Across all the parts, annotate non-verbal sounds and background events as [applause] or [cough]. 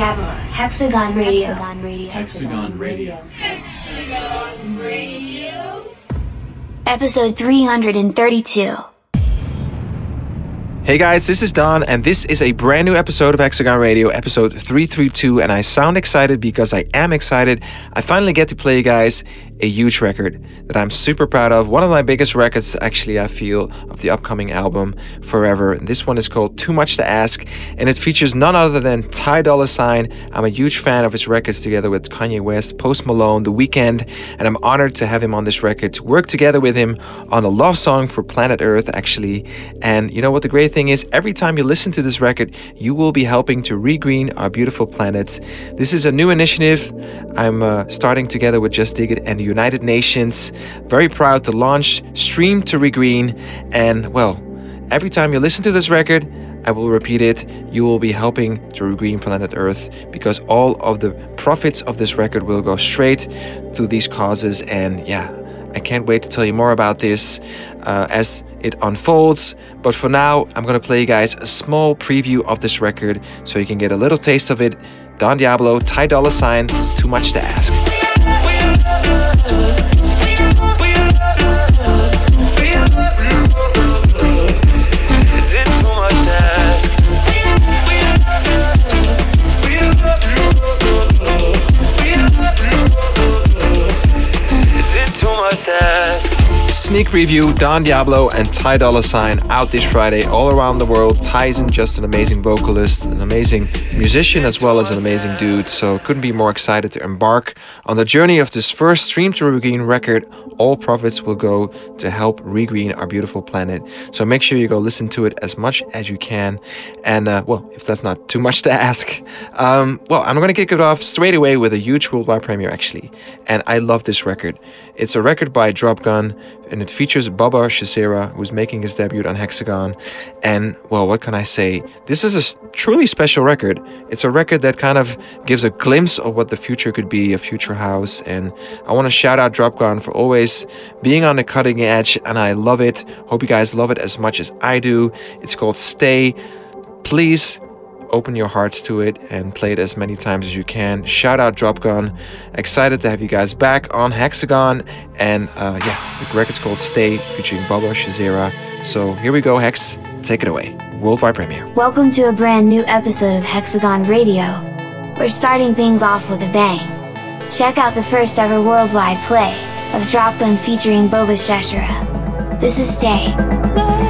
Don Diablo's Hexagon Radio. Hexagon Radio. Hexagon Radio. Episode 332. Hey guys, this is Don, and this is a brand new episode of Hexagon Radio, episode 332. And I sound excited because I am excited. I finally get to play you guys a huge record that I'm super proud of. One of my biggest records, actually, I feel, of the upcoming album, Forever. This one is called Too Much to Ask, and it features none other than Ty Dolla Sign. I'm a huge fan of his records together with Kanye West, Post Malone, The Weeknd, and I'm honored to have him on this record, to work together with him on a love song for planet Earth, actually. And you know what the great thing is? Every time you listen to this record, you will be helping to regreen our beautiful planet. This is a new initiative I'm uh, starting together with Just Dig It and the United Nations. Very proud to launch Stream to Regreen. And well, every time you listen to this record, I will repeat it, you will be helping to regreen planet Earth because all of the profits of this record will go straight to these causes. And yeah, I can't wait to tell you more about this uh, as it unfolds. But for now, I'm gonna play you guys a small preview of this record so you can get a little taste of it. Don Diablo, Ty Dolla Sign, Too Much to Ask. Ask? Sneak preview Don Diablo and Ty Dolla Sign out this Friday all around the world. Ty isn't just an amazing vocalist, an amazing musician, as well as an amazing dude. So couldn't be more excited to embark on the journey of this first Stream to Regreen record. All profits will go to help regreen our beautiful planet. So make sure you go listen to it as much as you can. And uh, well, if that's not too much to ask, um, well, I'm gonna kick it off straight away with a huge worldwide premiere actually. And I love this record. It's a record by Dropgun and it features Baba Shazera, who's making his debut on Hexagon. And, well, what can I say? This is a truly special record. It's a record that kind of gives a glimpse of what the future could be, a future house. And I want to shout out Dropgun for always being on the cutting edge, and I love it. Hope you guys love it as much as I do. It's called Stay. Please open your hearts to it and play it as many times as you can. Shout out Dropgun. Excited to have you guys back on Hexagon. And uh, yeah, the record's called Stay featuring Baba Shazera. So here we go, Hex. Take it away. Worldwide premiere. Welcome to a brand new episode of Hexagon Radio. We're starting things off with a bang. Check out the first ever worldwide play of Dropgun featuring Boba Shashara. This is. Stay.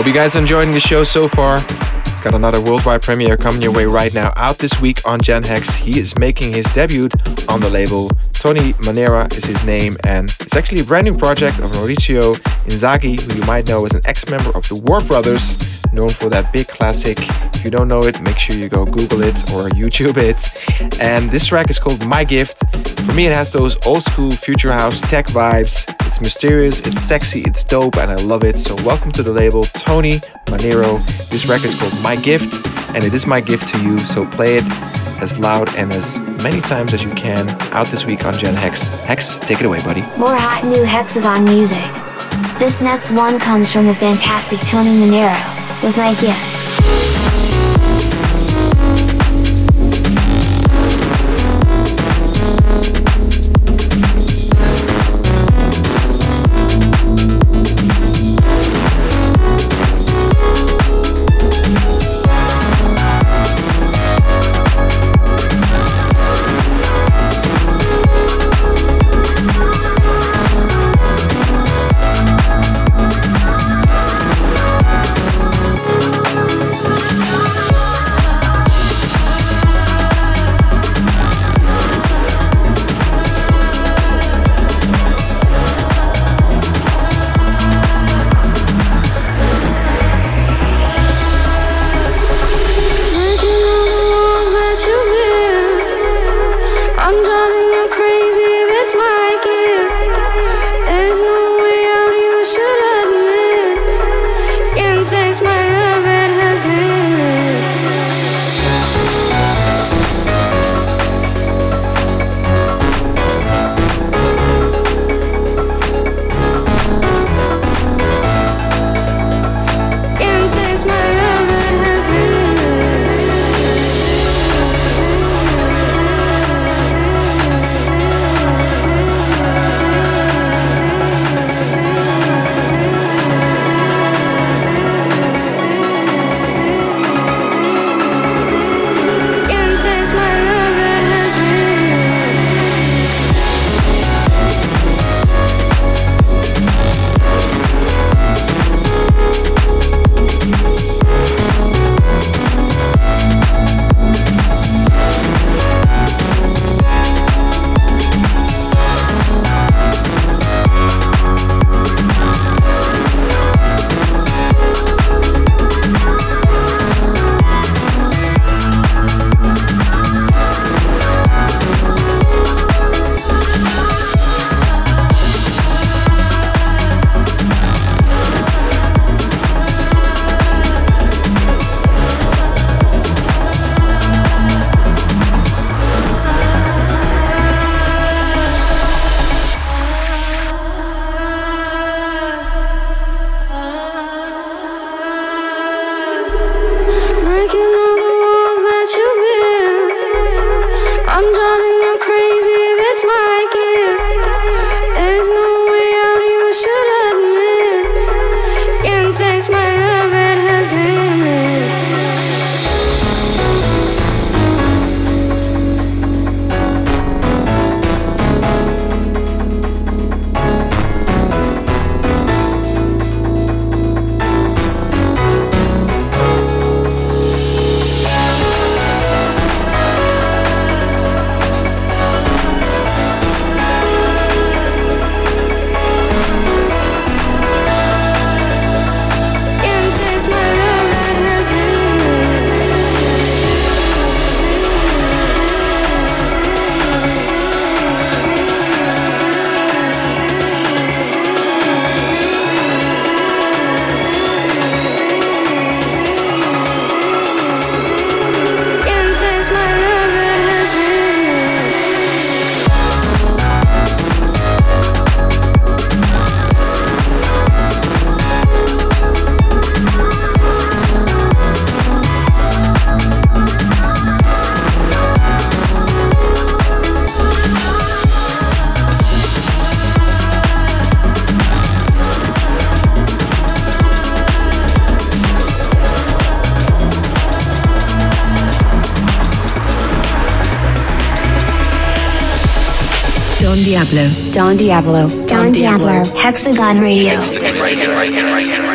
Hope you guys are enjoying the show so far. Got another worldwide premiere coming your way right now, out this week on Gen Hex. He is making his debut on the label. Tony Manero is his name, and it's actually a brand new project of Mauricio Inzaghi, who you might know as an ex-member of the War Brothers, known for that big classic. If you don't know it, make sure you go Google it or [laughs] YouTube it. And this track is called My Gift. For me, it has those old school future house tech vibes. It's mysterious, it's sexy, it's dope, and I love it. So, welcome to the label, Tony Manero. This record's called My Gift, and it is my gift to you. So, play it as loud and as many times as you can out this week on Gen Hex. Hex, take it away, buddy. More hot new Hexagon music. This next one comes from the fantastic Tony Manero with my gift. Don Diablo. Don Diablo. Hexagon Radio. Hexagon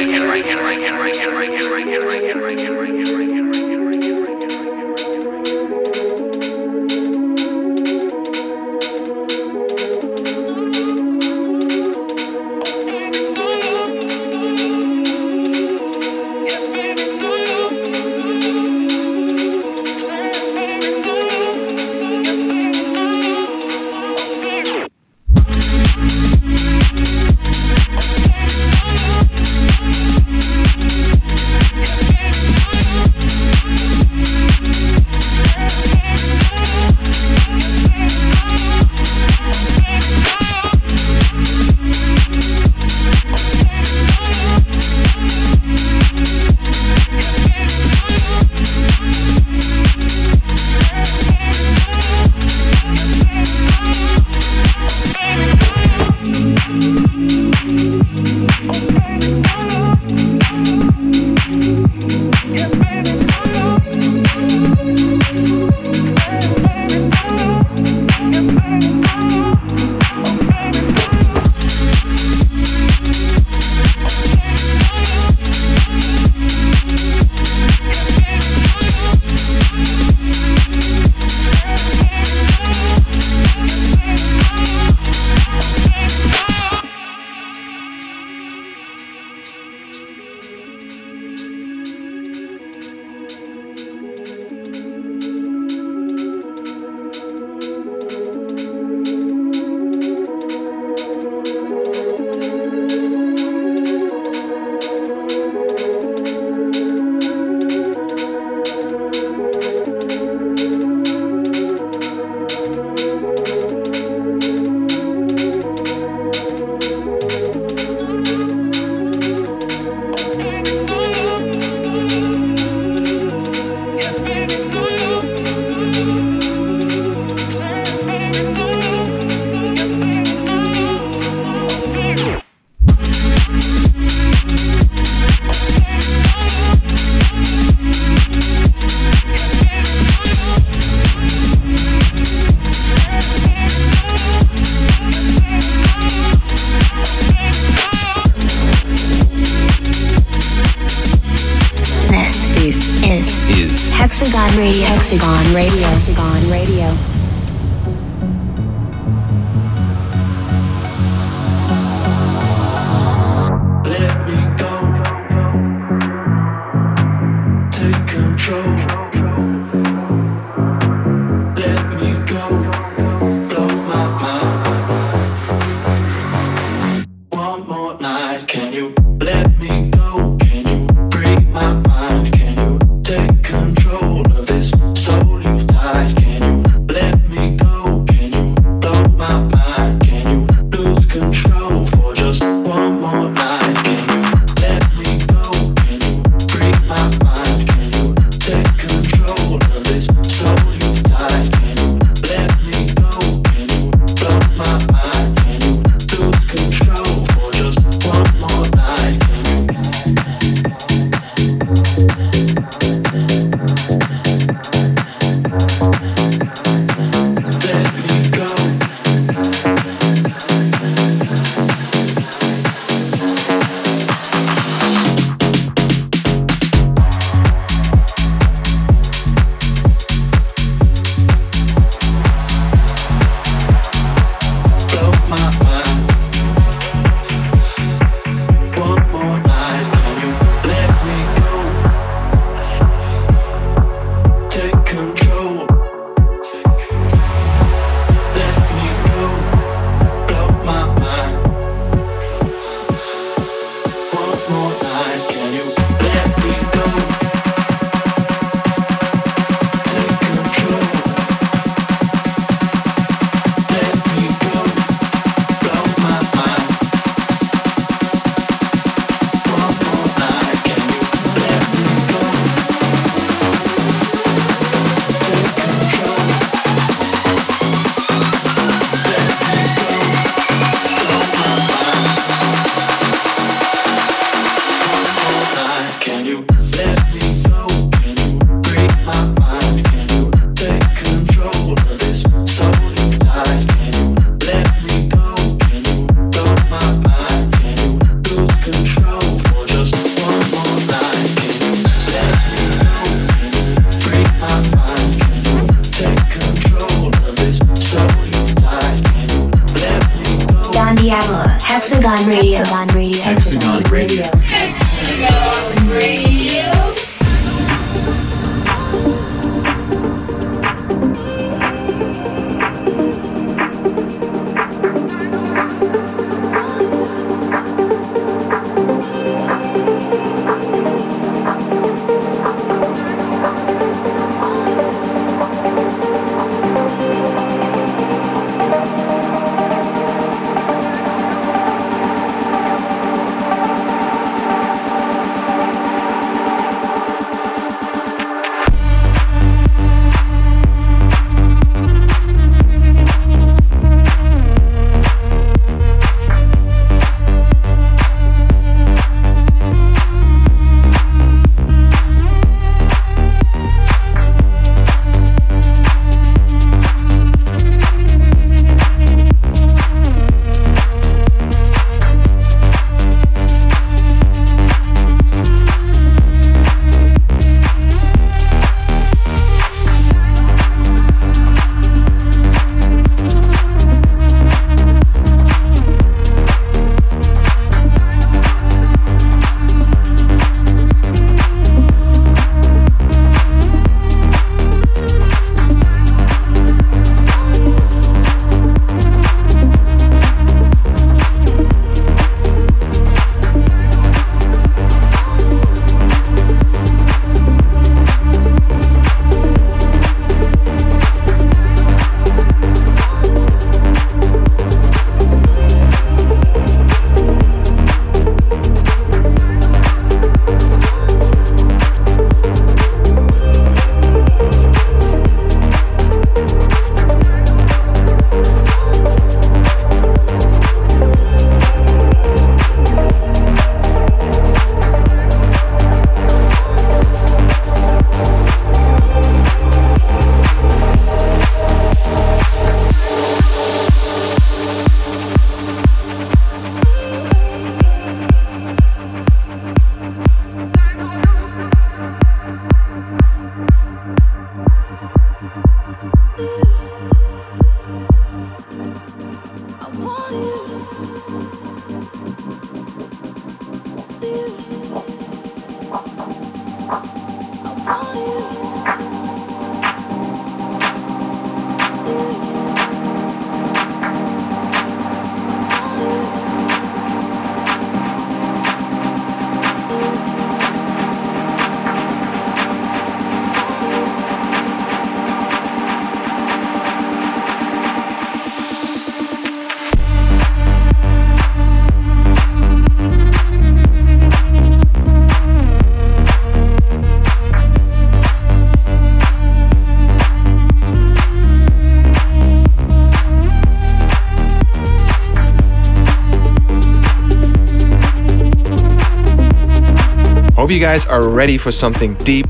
you guys are ready for something deep,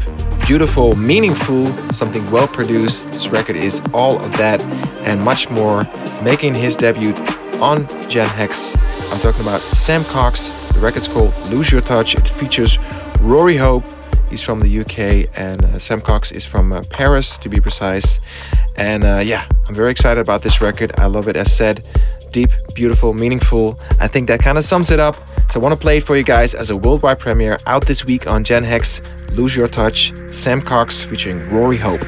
beautiful, meaningful, something well produced. This record is all of that and much more. Making his debut on Gen Hex. I'm talking about Sam Cox. The record's called Lose Your Touch. It features Rory Hope. He's from the UK, and uh, Sam Cox is from uh, Paris, to be precise. And uh, yeah, I'm very excited about this record. I love it, as said. Deep, beautiful, meaningful. I think that kind of sums it up. So I want to play it for you guys as a worldwide premiere out this week on Gen Hex. Lose Your Touch, Sam Cox featuring Rory Hope.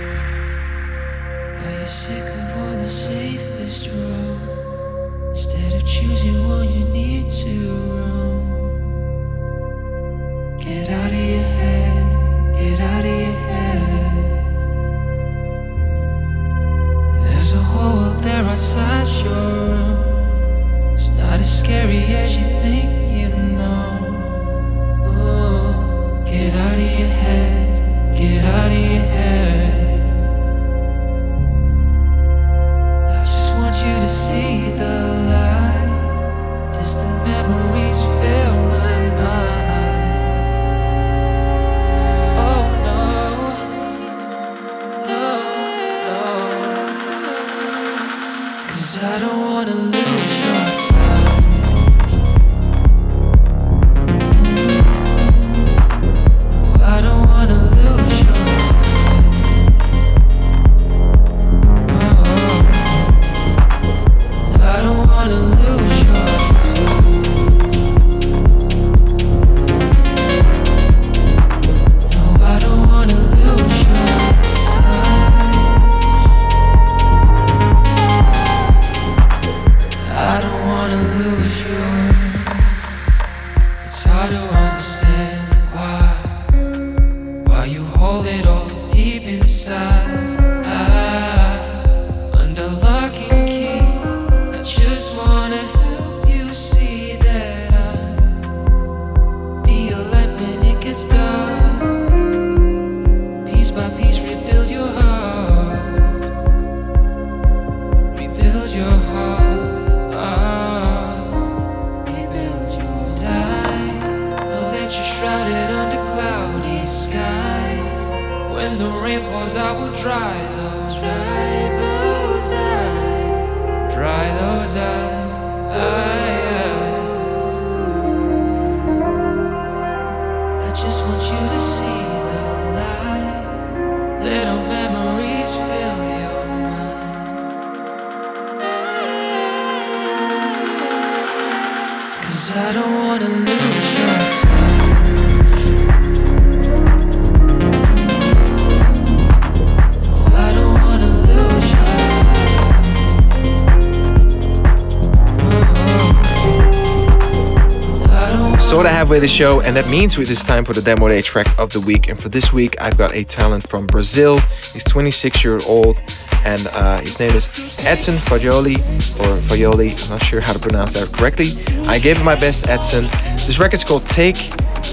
The show, and that means it is time for the demo day track of the week. And for this week, I've got a talent from Brazil. He's 26 years old, and uh, his name is Edson Fagioli or Fagioli. I'm not sure how to pronounce that correctly. I gave him my best, Edson. This record's called Take,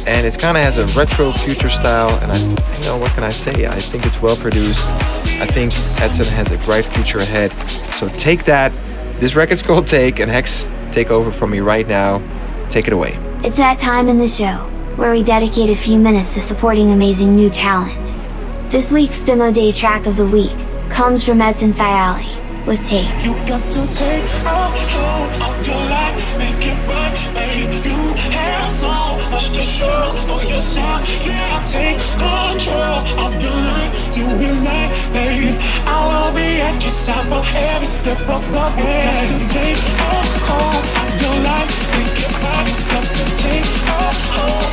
and it kind of has a retro future style. And I, you know, what can I say? I think it's well produced. I think Edson has a bright future ahead. So take that. This record's called Take, and Hex, take over from me right now. Take it away. It's that time in the show, where we dedicate a few minutes to supporting amazing new talent. This week's Demo Day track of the week comes from Edson Fiali with Take. Have so much to show for yourself. Yeah, take control of your life, do it right, babe. I will be at your side for every step of the way. Got to take a hold of your life, make it right. To take a hold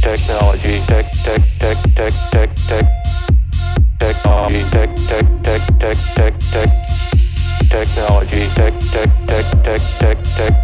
technology tech tech Tech Tech tech, tech, Technology Technology tech tech tech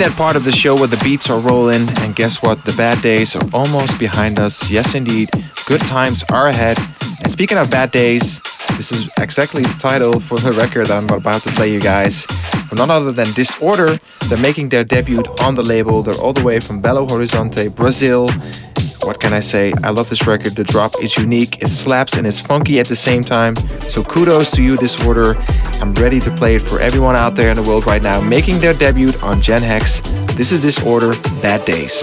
that part of the show where the beats are rolling, and guess what? The bad days are almost behind us. Yes, indeed. Good times are ahead. And speaking of bad days, this is exactly the title for the record that I'm about to play you guys. From none other than Disorder. They're making their debut on the label. They're all the way from Belo Horizonte, Brazil. What can I say? I love this record. The drop is unique, it slaps, and it's funky at the same time. So kudos to you, Disorder. I'm ready to play it for everyone out there in the world right now, making their debut on Gen Hex. This is Disorder, Bad Days.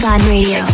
God Radio.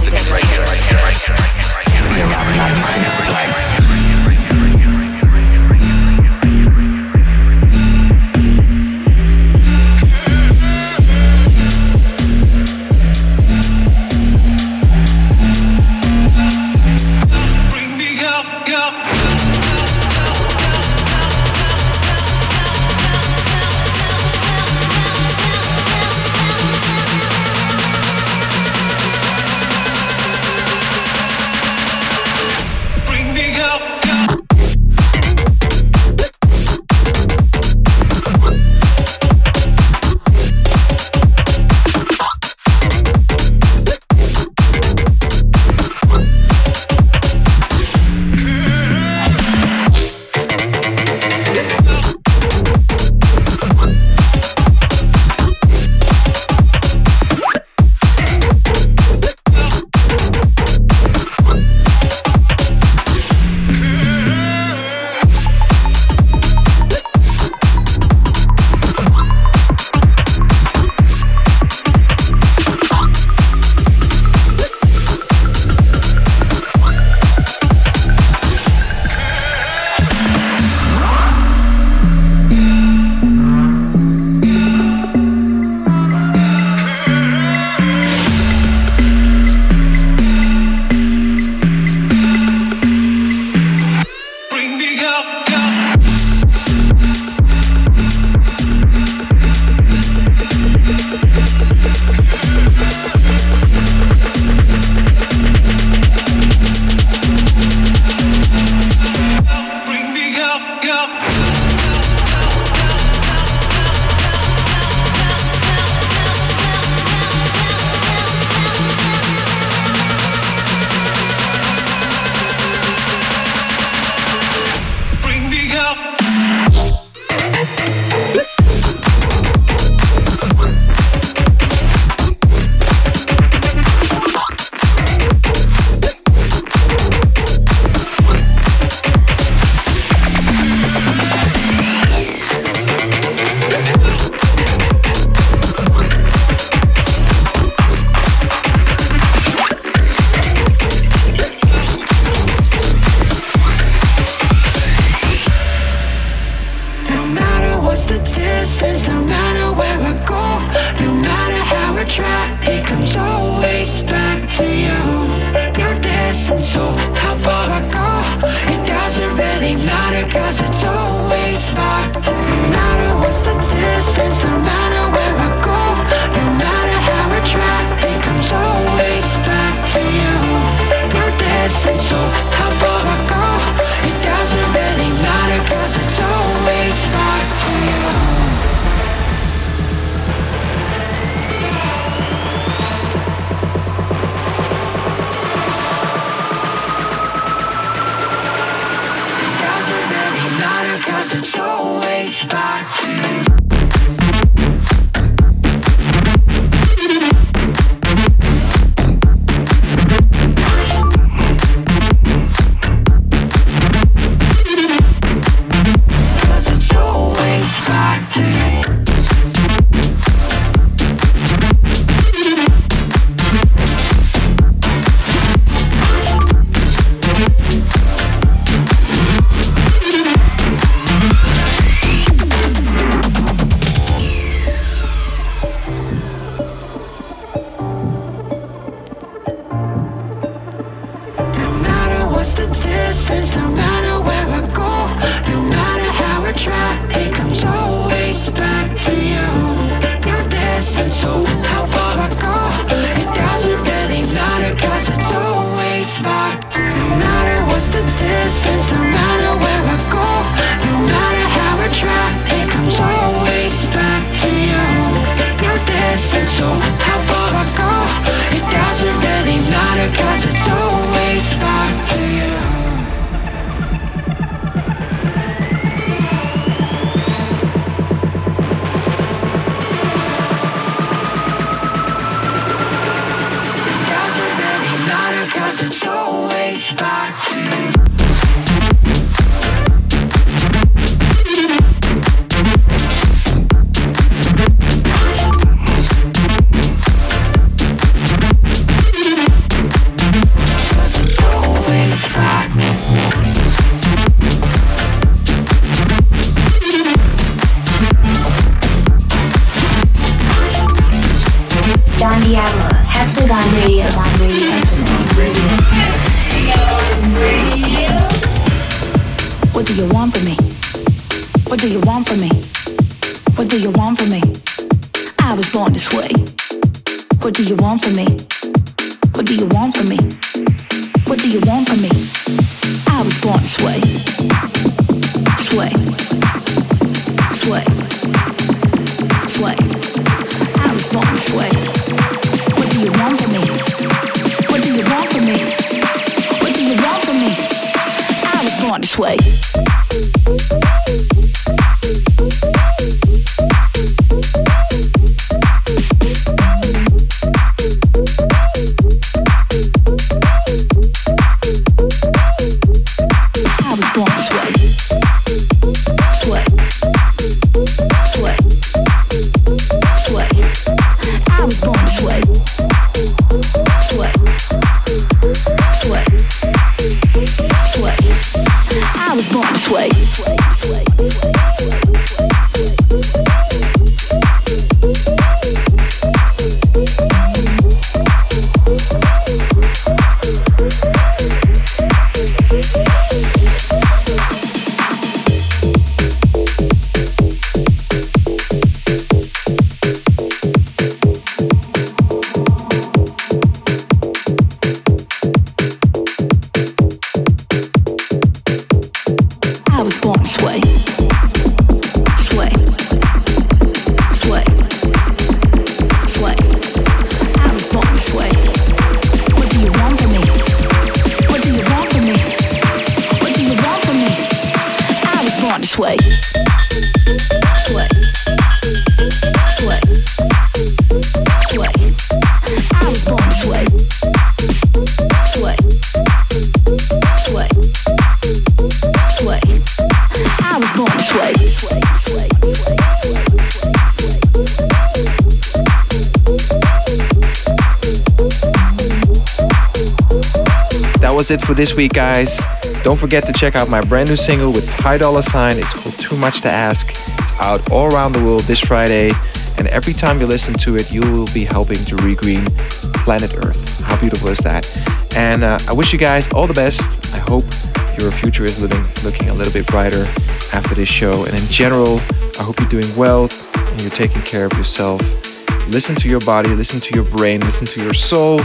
say so What do you want from me? Was it for this week, guys. Don't forget to check out my brand new single with Ty Dolla Sign. It's called Too Much to Ask. It's out all around the world this Friday, and every time you listen to it, you will be helping to regreen planet Earth. How beautiful is that? And uh, I wish you guys all the best. I hope your future is living, looking a little bit brighter after this show. And in general, I hope you're doing well and you're taking care of yourself. Listen to your body, listen to your brain, listen to your soul.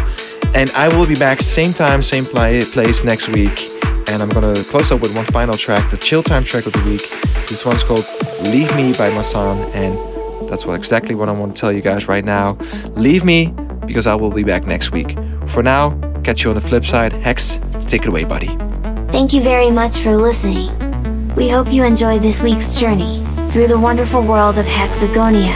And I will be back same time, same place next week. And I'm gonna close up with one final track, the chill time track of the week. This one's called Leave Me by Masan, and that's what exactly what I want to tell you guys right now. Leave me because I will be back next week. For now, catch you on the flip side. Hex, take it away, buddy. Thank you very much for listening. We hope you enjoyed this week's journey through the wonderful world of Hexagonia.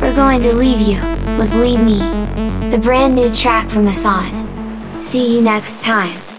We're going to leave you with Leave Me the brand new track from Hassan. See you next time.